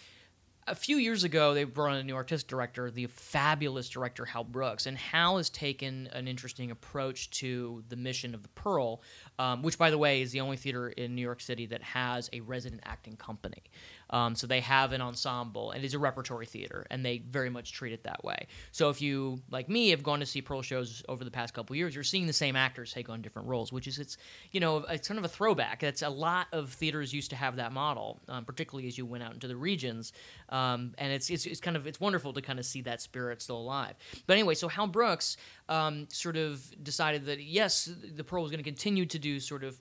S4: A few years ago, they brought in a new artistic director, the fabulous director Hal Brooks, and Hal has taken an interesting approach to the mission of the Pearl, um, which, by the way, is the only theater in New York City that has a resident acting company. Um, so they have an ensemble, and it's a repertory theater, and they very much treat it that way. So if you, like me, have gone to see Pearl shows over the past couple years, you're seeing the same actors take on different roles, which is it's you know it's kind of a throwback. That's a lot of theaters used to have that model, um, particularly as you went out into the regions, um, and it's, it's it's kind of it's wonderful to kind of see that spirit still alive. But anyway, so Hal Brooks um, sort of decided that yes, the Pearl was going to continue to do sort of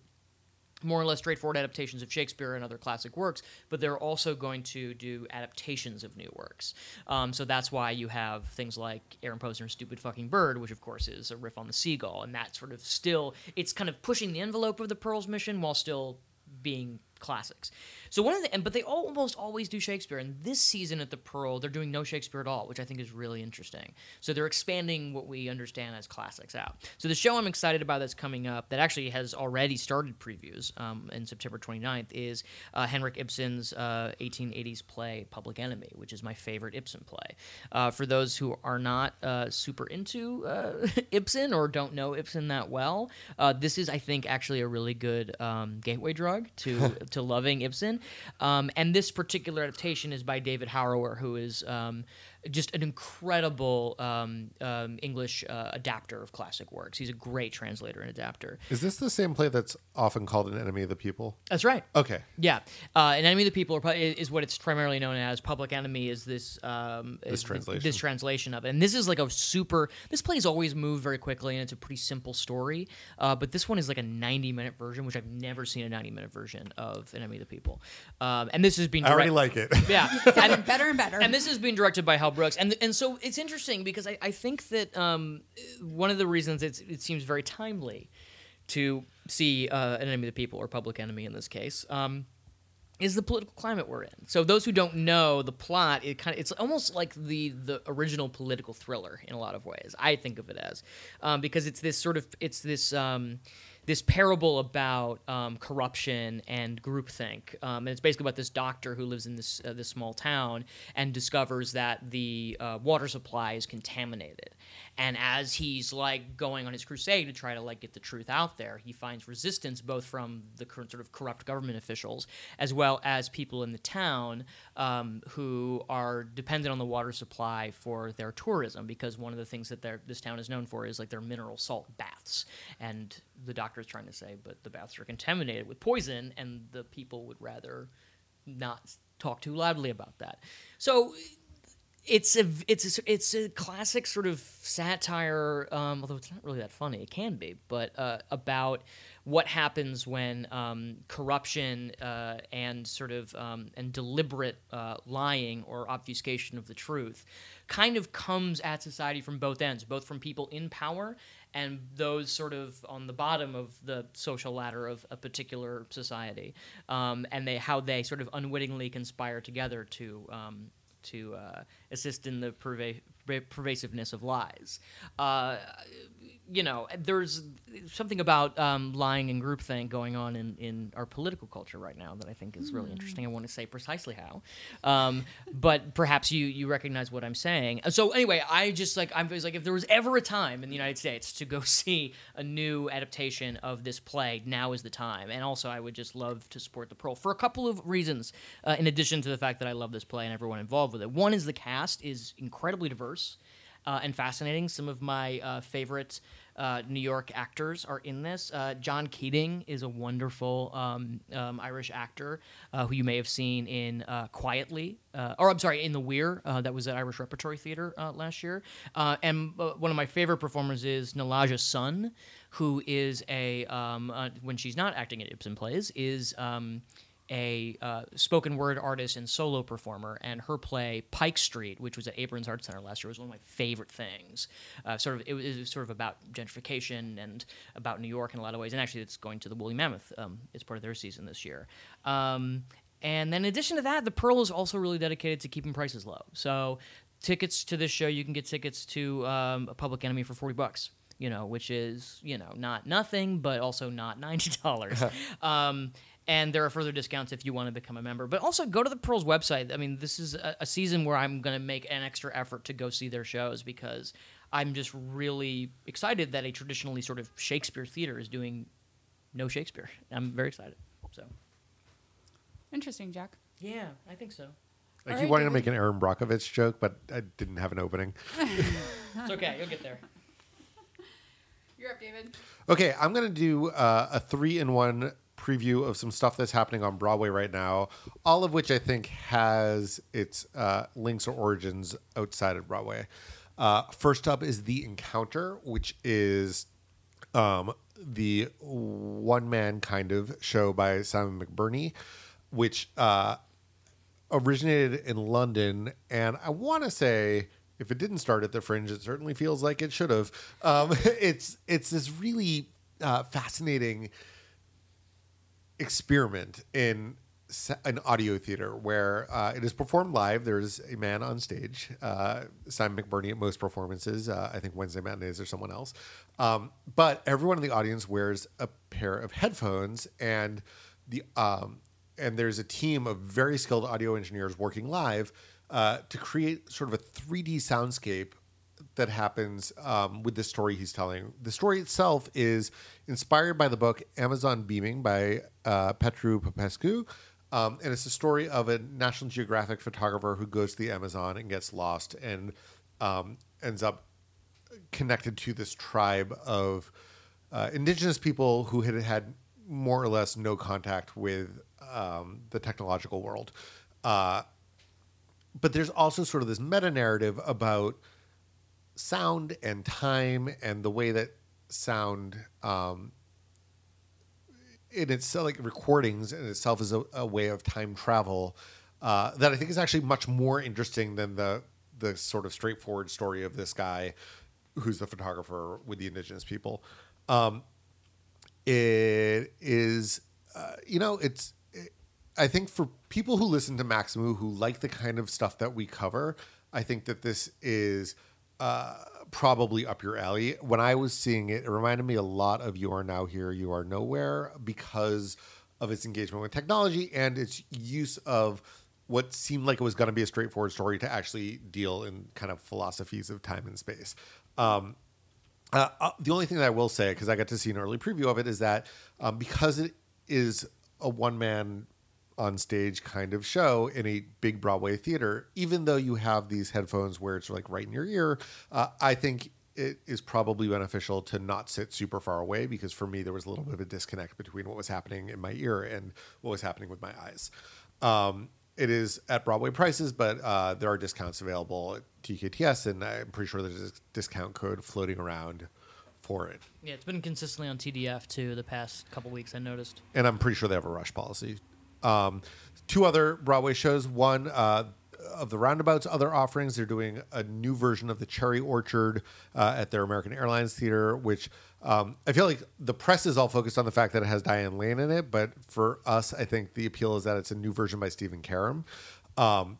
S4: more or less straightforward adaptations of Shakespeare and other classic works, but they're also going to do adaptations of new works. Um, so that's why you have things like Aaron Posner's Stupid Fucking Bird, which of course is a riff on the seagull, and that sort of still it's kind of pushing the envelope of the Pearl's mission while still being classics. So one of the, but they almost always do Shakespeare. And this season at the Pearl, they're doing no Shakespeare at all, which I think is really interesting. So they're expanding what we understand as classics out. So the show I'm excited about that's coming up, that actually has already started previews um, in September 29th, is uh, Henrik Ibsen's uh, 1880s play Public Enemy, which is my favorite Ibsen play. Uh, for those who are not uh, super into uh, Ibsen or don't know Ibsen that well, uh, this is, I think, actually a really good um, gateway drug to to loving Ibsen. Um, and this particular adaptation is by David Harrower, who is um, just an incredible um, um, English uh, adapter of classic works. He's a great translator and adapter.
S2: Is this the same play that's often called an enemy of the people?
S4: That's right.
S2: Okay.
S4: Yeah, uh, an enemy of the people are, is what it's primarily known as. Public enemy is this um,
S2: This
S4: is
S2: translation.
S4: This translation of it, and this is like a super. This play's always moved very quickly, and it's a pretty simple story. Uh, but this one is like a ninety-minute version, which I've never seen a ninety-minute version of an enemy of the people. Um, and this is being
S2: I already like it.
S4: yeah,
S3: Getting
S4: and,
S3: better and better.
S4: and this is being directed by Hal Brooks, and and so it's interesting because I, I think that um, one of the reasons it's, it seems very timely to see uh, an enemy of the people or public enemy in this case. Um, is the political climate we're in. So those who don't know the plot, it kind of it's almost like the the original political thriller in a lot of ways. I think of it as um, because it's this sort of it's this. Um, this parable about um, corruption and groupthink, um, and it's basically about this doctor who lives in this uh, this small town and discovers that the uh, water supply is contaminated. And as he's like going on his crusade to try to like get the truth out there, he finds resistance both from the current sort of corrupt government officials as well as people in the town um, who are dependent on the water supply for their tourism because one of the things that this town is known for is like their mineral salt baths. And the doctor is trying to say, but the baths are contaminated with poison, and the people would rather not talk too loudly about that. So it's a it's a, it's a classic sort of satire, um, although it's not really that funny. It can be, but uh, about what happens when um, corruption uh, and sort of um, and deliberate uh, lying or obfuscation of the truth kind of comes at society from both ends, both from people in power and those sort of on the bottom of the social ladder of a particular society, um, and they how they sort of unwittingly conspire together to um, to uh, assist in the perva- per- pervasiveness of lies. Uh, you know, there's something about um, lying and groupthink going on in, in our political culture right now that I think is really interesting. I want to say precisely how, um, but perhaps you you recognize what I'm saying. So anyway, I just like I'm just like if there was ever a time in the United States to go see a new adaptation of this play, now is the time. And also, I would just love to support the Pearl for a couple of reasons. Uh, in addition to the fact that I love this play and everyone involved with it, one is the cast is incredibly diverse uh, and fascinating. Some of my uh, favorite uh, New York actors are in this. Uh, John Keating is a wonderful um, um, Irish actor uh, who you may have seen in uh, Quietly, or I'm sorry, in The Weir. That was at Irish Repertory Theater last year. And one of my favorite performers is Nilaja Sun, who is a um, when she's not acting in Ibsen plays is. A uh, spoken word artist and solo performer, and her play Pike Street, which was at Abrons Art Center last year, was one of my favorite things. Uh, sort of, it was, it was sort of about gentrification and about New York in a lot of ways, and actually, it's going to the Woolly Mammoth. Um, it's part of their season this year. Um, and then, in addition to that, the Pearl is also really dedicated to keeping prices low. So, tickets to this show, you can get tickets to um, a Public Enemy for forty bucks. You know, which is you know not nothing, but also not ninety dollars. um, and there are further discounts if you want to become a member. But also go to the Pearls website. I mean, this is a, a season where I'm going to make an extra effort to go see their shows because I'm just really excited that a traditionally sort of Shakespeare theater is doing no Shakespeare. I'm very excited. So
S3: Interesting, Jack.
S4: yeah, I think so.
S2: I
S3: All
S2: keep
S3: right,
S2: wanting to make an Erin Brockovich joke, but I didn't have an opening.
S4: It's okay. You'll get there.
S3: You're up, David.
S2: Okay, I'm going to do uh, a three in one preview of some stuff that's happening on Broadway right now, all of which I think has its uh, links or origins outside of Broadway. Uh, first up is The Encounter, which is um, the one man kind of show by Simon McBurney, which uh, originated in London, and I want to say if it didn't start at the Fringe, it certainly feels like it should have. Um, it's it's this really uh, fascinating experiment in an audio theater where uh, it is performed live. There's a man on stage, uh, Simon McBurney at most performances. Uh, I think Wednesday matinees or someone else. Um, but everyone in the audience wears a pair of headphones, and the um, and there's a team of very skilled audio engineers working live uh, to create sort of a 3D soundscape that happens um, with the story he's telling. The story itself is inspired by the book Amazon Beaming by uh, Petru Popescu. Um, and it's the story of a National Geographic photographer who goes to the Amazon and gets lost and um, ends up connected to this tribe of uh, indigenous people who had had more or less no contact with um, the technological world. Uh, but there's also sort of this meta narrative about sound and time and the way that sound um, in itself, like recordings in itself, is a, a way of time travel uh, that I think is actually much more interesting than the the sort of straightforward story of this guy who's the photographer with the indigenous people. Um, it is, uh, you know, it's. I think for people who listen to Maxamoo who like the kind of stuff that we cover, I think that this is probably up your alley. When I was seeing it, it reminded me a lot of You Are Now Here, You Are Nowhere because of its engagement with technology and its use of what seemed like it was going to be a straightforward story to actually deal in kind of philosophies of time and space. Um, uh, uh, the only thing that I will say, because I got to see an early preview of it, is that um, because it is a one man on stage kind of show in a big Broadway theater, even though you have these headphones where it's like right in your ear, uh, I think it is probably beneficial to not sit super far away because for me there was a little bit of a disconnect between what was happening in my ear and what was happening with my eyes. Um, it is at Broadway prices, but uh, there are discounts available at TKTS, and I'm pretty sure there's a discount code floating around for it.
S4: Yeah, it's been consistently on TDF too the past couple weeks. I noticed.
S2: and I'm pretty sure they have a rush policy. Um, two other Broadway shows. One uh, of the Roundabouts other offerings, they're doing a new version of the Cherry Orchard uh, at their American Airlines Theater, which um, I feel like the press is all focused on the fact that it has Diane Lane in it, but for us, I think the appeal is that it's a new version by Stephen Karam. Um,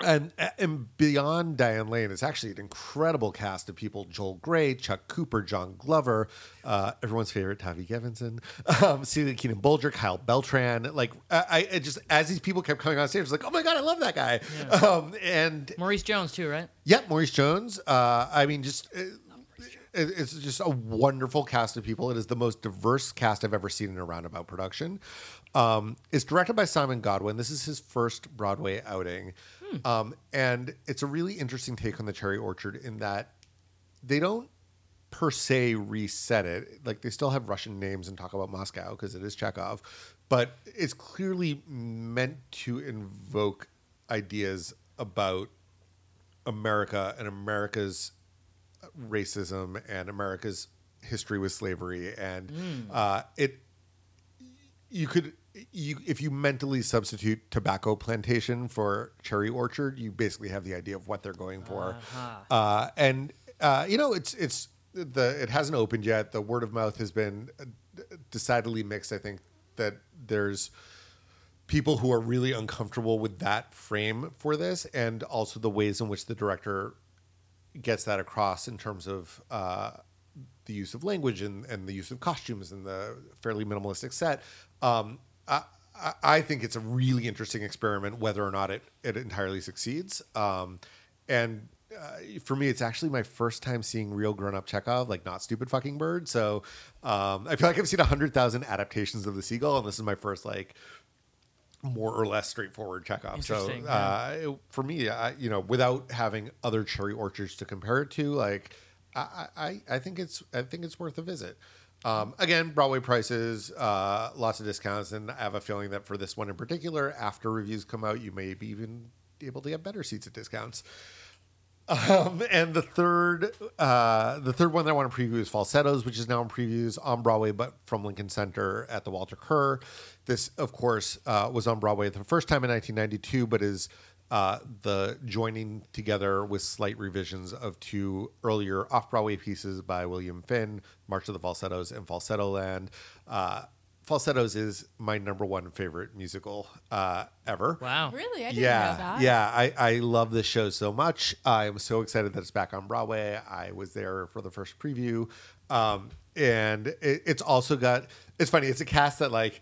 S2: and and beyond Diane Lane, it's actually an incredible cast of people: Joel Grey, Chuck Cooper, John Glover, uh, everyone's favorite Tavi Gevinson, um, Celia Keenan Bolger, Kyle Beltran. Like I, I just as these people kept coming on stage, I was like, oh my god, I love that guy. Um, and
S4: Maurice Jones too, right?
S2: Yep, Maurice Jones. Uh, I mean, just uh, it, it's just a wonderful cast of people. It is the most diverse cast I've ever seen in a roundabout production. Um, it's directed by Simon Godwin. This is his first Broadway outing, um, and it's a really interesting take on the Cherry Orchard in that they don't per se reset it. Like they still have Russian names and talk about Moscow because it is Chekhov, but it's clearly meant to invoke ideas about America and America's racism and America's history with slavery, and uh, it you could you if you mentally substitute tobacco plantation for cherry orchard, you basically have the idea of what they're going for, uh, and uh, you know it's it's the it hasn't opened yet. The word of mouth has been uh, decidedly mixed. I think that there's people who are really uncomfortable with that frame for this, and also the ways in which the director gets that across in terms of uh, the use of language and, and the use of costumes and the fairly minimalistic set. Um, I, think it's a really interesting experiment, whether or not it, it entirely succeeds. Um, and uh, for me, it's actually my first time seeing real grown up Chekhov, like not stupid fucking bird. So um, I feel like I've seen 100,000 adaptations of The Seagull, and this is my first, like, more or less straightforward Chekhov. So uh, for me, I, you know, without having other cherry orchards to compare it to, like, I, I, I think it's I think it's worth a visit. Um, again, Broadway prices, uh, lots of discounts, and I have a feeling that for this one in particular, after reviews come out, you may be even able to get better seats at discounts. Um, and the third, uh, the third one that I want to preview is Falsettos, which is now in previews on Broadway, but from Lincoln Center at the Walter Kerr. This, of course, uh, was on Broadway the first time in 1992, but is uh, the joining together with slight revisions of two earlier off-Broadway pieces by William Finn, March of the Falsettos and Falsetto Land. Uh, Falsettos is my number one favorite musical uh, ever
S4: Wow.
S3: Really? I didn't
S2: yeah,
S3: know that.
S2: Yeah, I, I love this show so much. I am so excited that it's back on Broadway. I was there for the first preview. Um, and it, it's also got, it's funny, it's a cast that like,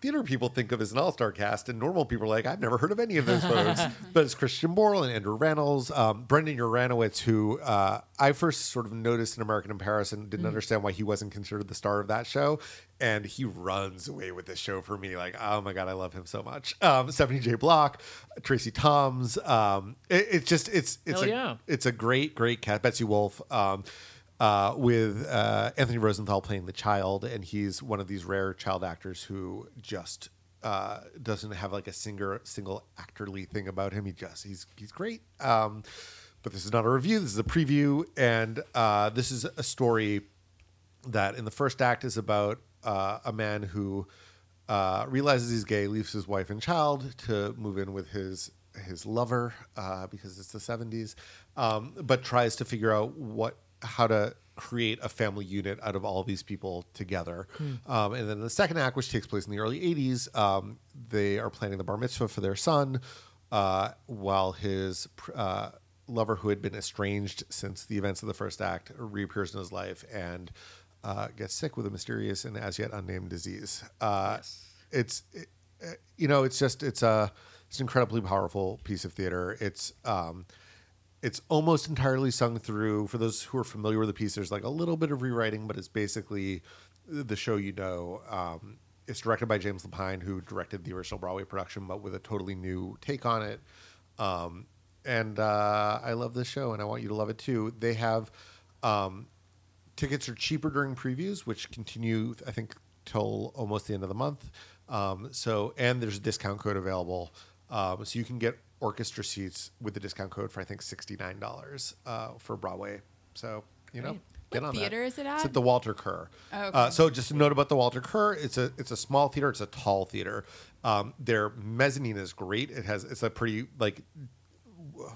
S2: theater people think of as an all-star cast and normal people are like i've never heard of any of those folks. But it's christian borle and andrew rannells. Um, brandon uranowitz who uh, i first sort of noticed in american in paris and didn't understand why he wasn't considered the star of that show and he runs away with this show for me like oh my god i love him so much. Um, stephanie j. Block tracie thoms um, it, it's just it's it's
S4: Hell
S2: a,
S4: yeah.
S2: it's a great great cast. Betsy wolfe um, uh, with uh, Anthony Rosenthal playing the child, and he's one of these rare child actors who just uh, doesn't have like a singer single actorly thing about him. He just he's he's great. Um, but this is not a review. This is a preview, and uh, this is a story that in the first act is about uh, a man who uh, realizes he's gay, leaves his wife and child to move in with his his lover because it's the 70s, um, but tries to figure out what how to create a family unit out of all these people together. Um, and then the second act, which takes place in the early 80s, um, they are planning the bar mitzvah for their son, uh, while his pr- uh, lover, who had been estranged since the events of the first act, reappears in his life and uh, gets sick with a mysterious and as yet unnamed disease. Uh, It's, it, uh, you know, it's just it's a it's an incredibly powerful piece of theater. It's um, it's almost entirely sung through. For those who are familiar with the piece, there's like a little bit of rewriting, but it's basically the show you know. Um, it's directed by James Lapine, who directed the original Broadway production, but with a totally new take on it. Um, and uh, I love this show, and I want you to love it too. They have um, tickets are cheaper during previews, which continue, I think, till almost the end of the month. Um, so, and there's a discount code available, um, so you can get orchestra seats with the discount code for I think sixty nine dollars uh, for Broadway. So, you know,
S4: Great.
S2: get
S3: What
S2: on
S3: theater
S2: that.
S3: is it
S2: It's
S3: at?
S2: at the Walter Kerr.
S3: Oh, okay.
S2: uh, so, just a note about the Walter Kerr. It's a it's a small theater. It's a tall theater. Um, their mezzanine is great. It has it's a pretty like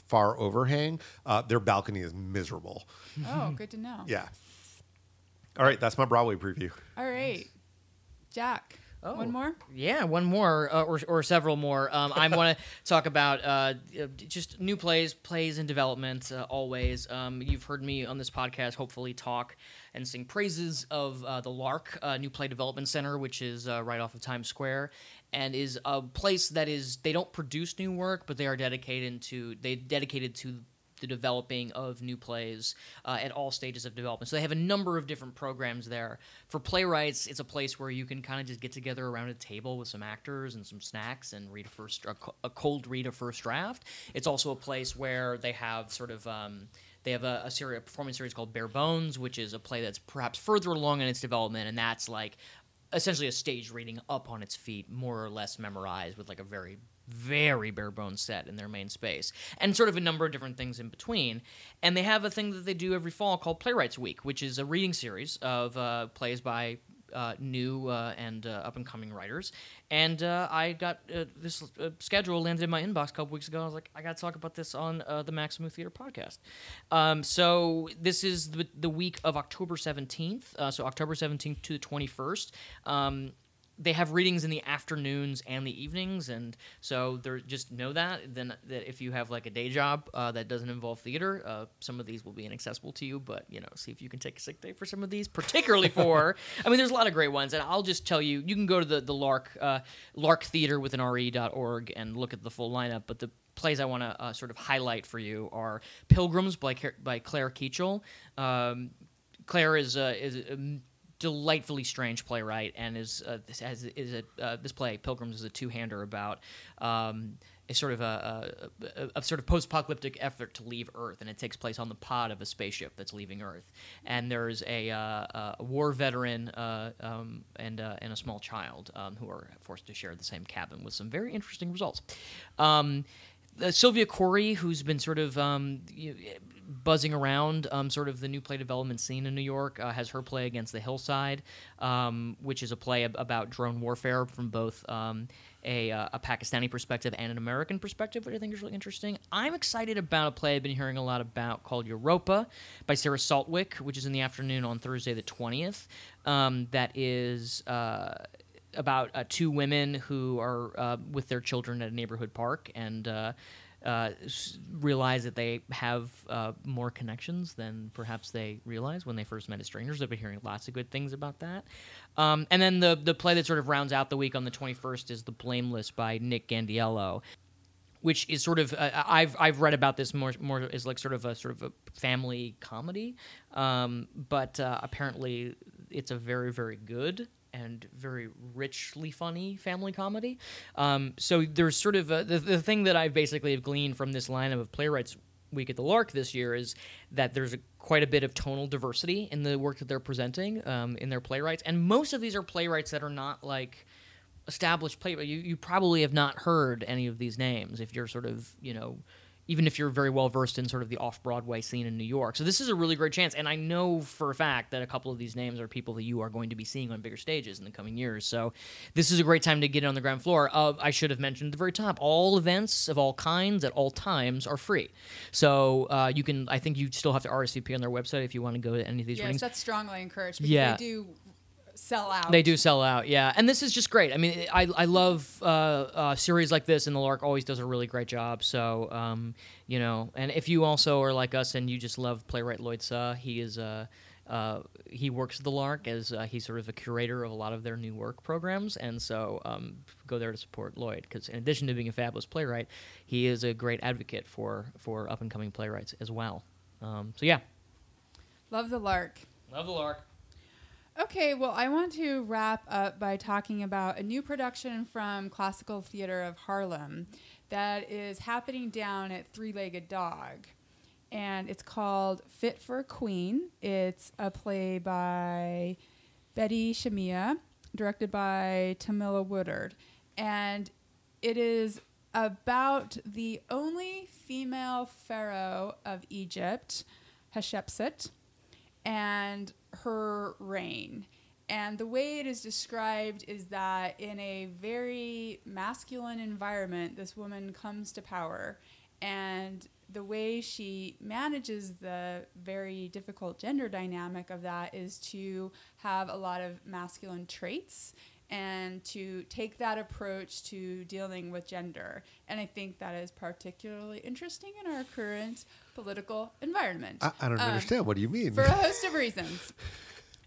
S2: far overhang. Uh, their balcony is miserable.
S3: Oh, good to know.
S2: Yeah. All right, that's my Broadway preview.
S3: All right. Jack.
S4: Oh.
S3: One more?
S4: Yeah, one more uh, or, or several more. Um, I want to talk about uh, uh, just new plays, plays in development. Uh, always, um, you've heard me on this podcast. Hopefully, talk and sing praises of uh, the Lark uh, New Play Development Center, which is uh, right off of Times Square, and is a place that is they don't produce new work, but they are dedicated to they dedicated to the developing of new plays uh, at all stages of development. So they have a number of different programs there. For playwrights, it's a place where you can kind of just get together around a table with some actors and some snacks and read a first a, cold read a first draft. It's also a place where they have sort of um, they have a, a series a performance series called Bare Bones, which is a play that's perhaps further along in its development, and that's like essentially a stage reading up on its feet, more or less memorized with like a very very bare bones set in their main space and sort of a number of different things in between. And they have a thing that they do every fall called playwrights week which is a reading series of uh, plays by uh, new uh, and uh, up and coming writers. And uh, i got uh, this uh, schedule landed in my inbox a couple weeks ago i was like i gotta talk about this on the Maxamoo theater podcast. Um, so this is the, the week of october 17th uh, so october 17th to the 21st um, they have readings in the afternoons and the evenings, and so they're just know that. Then that if you have like a day job uh, that doesn't involve theater, uh, some of these will be inaccessible to you. But you know, see if you can take a sick day for some of these, particularly for. I mean, there's a lot of great ones, and I'll just tell you, you can go to the the Lark uh, Lark Theater with an re.org and look at the full lineup. But the plays I want to uh, sort of highlight for you are Pilgrims by by Claire Keachel. Um, Claire is uh, is a delightfully strange playwright, and is uh, this has is a uh, this play Pilgrims is a two hander about. Um, a sort of a, a, a, sort of post-apocalyptic effort to leave Earth, and it takes place on the pod of a spaceship that's leaving Earth. And there's a, uh, war veteran uh, um, and uh, and a small child um, who are forced to share the same cabin with some very interesting results. Um, uh, Sylvia Khoury, who's been sort of um, you, buzzing around um, sort of the new play development scene in New York, uh, has her play Against the Hillside, um, which is a play ab- about drone warfare from both um, a, uh, a Pakistani perspective and an American perspective, which I think is really interesting. I'm excited about a play I've been hearing a lot about called Europa by Sarah Saltwick, which is in the afternoon on Thursday the 20th. Um, that is. Uh, about uh, two women who are uh, with their children at a neighborhood park and uh, uh, realize that they have uh, more connections than perhaps they realized when they first met as strangers. I've been hearing lots of good things about that. Um, and then the the play that sort of rounds out the week on the 21st is The Blameless by Nick Gandiello which is sort of uh, I've I've read about this more more as like sort of a sort of a family comedy, um, but uh, apparently it's a very very good and very richly funny family comedy. Um, so there's sort of a, the the thing that I've basically have gleaned from this lineup of playwrights week at the Lark this year is that there's a, quite a bit of tonal diversity in the work that they're presenting um, in their playwrights, and most of these are playwrights that are not like established play you, you probably have not heard any of these names if you're sort of you know even if you're very well versed in sort of the off-broadway scene in new york. So this is a really great chance and i know for a fact that a couple of these names are people that you are going to be seeing on bigger stages in the coming years. So this is a great time to get on the ground floor. Uh, i should have mentioned at the very top all events of all kinds at all times are free. So uh, you can i think you still have to rsvp on their website if you want to go to any of these
S3: Yes,
S4: readings.
S3: that's strongly encouraged because
S4: Yeah.
S3: they do sell out.
S4: They do sell out, yeah. And this is just great. I mean, I, I love uh, uh, series like this, and the Lark always does a really great job. So, um, you know, and if you also are like us and you just love playwright Lloyd Suh, he is uh, uh, he works at the Lark as uh, he's sort of a curator of a lot of their new work programs, and so um, go there to support Lloyd because in addition to being a fabulous playwright, he is a great advocate for for up and coming playwrights as well. Um, so yeah,
S3: Love the lark.
S4: love the Lark.
S3: Okay, well, I want to wrap up by talking about a new production from Classical Theater of Harlem that is happening down at Three Legged Dog. And it's called Fit for a Queen. It's a play by Betty Shamieh, directed by Tamilla Woodard. And it is about the only female pharaoh of Egypt, Hatshepsut and her reign. And the way it is described is that in a very masculine environment, this woman comes to power. And the way she manages the very difficult gender dynamic of that is to have a lot of masculine traits and to take that approach to dealing with gender. And I think that is particularly interesting in our current political environment.
S2: I, I don't
S3: Um,
S2: understand. What do you mean?
S3: for a host of reasons.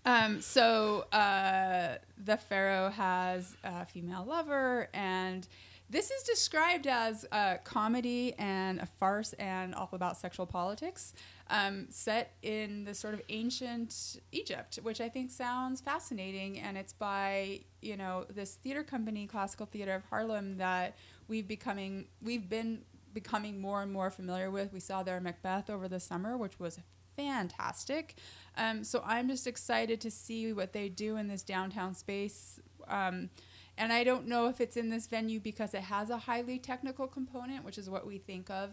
S3: Um, so uh, the pharaoh has a female lover, and this is described as a comedy and a farce and all about sexual politics, um, set in the sort of ancient Egypt, which I think sounds fascinating. And it's by you know this theater company, Classical Theater of Harlem, that we've becoming we've been becoming more and more familiar with. We saw their Macbeth over the summer, which was fantastic. Um, so I'm just excited to see what they do in this downtown space. Um, and I don't know if it's in this venue because it has a highly technical component, which is what we think of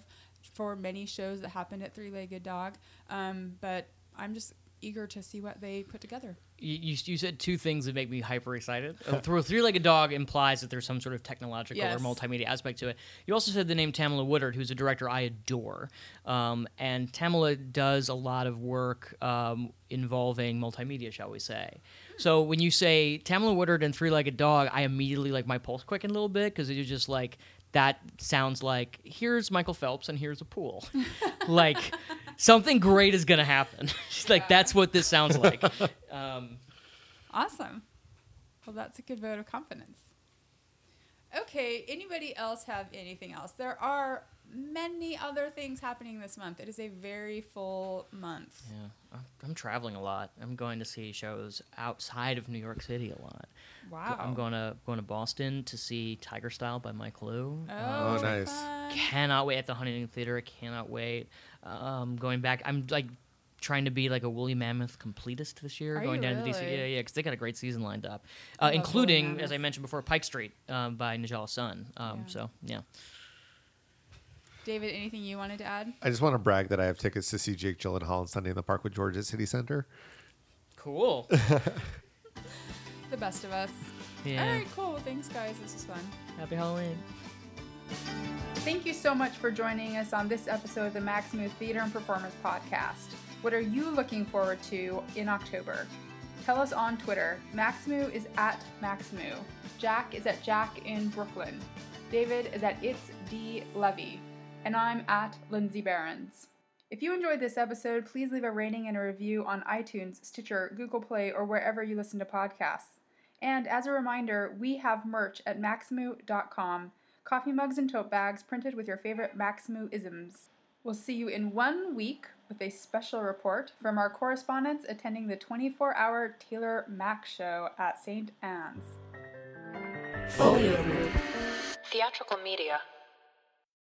S3: for many shows that happened at Three Legged Dog. Um, but I'm just eager to see what they put together.
S4: you, you, you said two things that make me hyper excited. Uh, through three-legged dog implies that there's some sort of technological
S5: Yes.
S4: or multimedia aspect to it. You also said the name Tamilla Woodard, who's a director I adore, um, and Tamilla does a lot of work um, involving multimedia, shall we say? So when you say Tamilla Woodard and Three-Legged Dog, I immediately like my pulse quicken a little bit because it's just like that sounds like here's Michael Phelps and here's a pool, like something great is gonna happen. she's like that's what this sounds like. Um,
S5: Awesome. Well, that's a good vote of confidence. Okay, anybody else have anything else? There are many other things happening this month. It is a very full month.
S4: yeah, I'm- I'm traveling a lot. I'm going to see shows outside of New York City a lot.
S5: Wow.
S4: I'm going to going to Boston to see Tiger Style by Mike Lew.
S5: Oh,
S2: Oh, nice.
S5: fun.
S4: cannot wait at the Huntington Theater. I cannot wait. Um, going back, I'm like trying to be like a woolly mammoth completist this year.
S5: Are
S4: going
S5: you
S4: down to DC, yeah, yeah, because they got a great season lined up, uh, including as I mentioned before, Pike Street um, by Nilaja Sun. Um,
S5: Yeah.
S4: So yeah,
S5: David, anything you wanted to add?
S2: I just want to brag that I have tickets to see Jake Gyllenhaal and Sunday in the Park with George at City Center.
S4: cool.
S5: The best of us.
S4: yeah,
S5: All right, cool. Thanks, guys. This was fun.
S4: happy Halloween.
S3: Thank you so much for joining us on this episode of the Maxamoo Theater and Performance Podcast. What are you looking forward to in October? Tell us on Twitter. Maxamoo is at Maxamoo. Jack is at Jack in Brooklyn. David is at It's D Levy. And I'm at Lindsay Barons. If you enjoyed this episode, please leave a rating and a review on iTunes, Stitcher, Google Play, or wherever you listen to podcasts. And as a reminder, we have merch at maxamoo.com coffee mugs and tote bags printed with your favorite Maxamoo isms. We'll see you in one week with a special report from our correspondents attending the 24 hour Taylor Mac show at St. Anne's.
S6: Folio Group. Theatrical Media.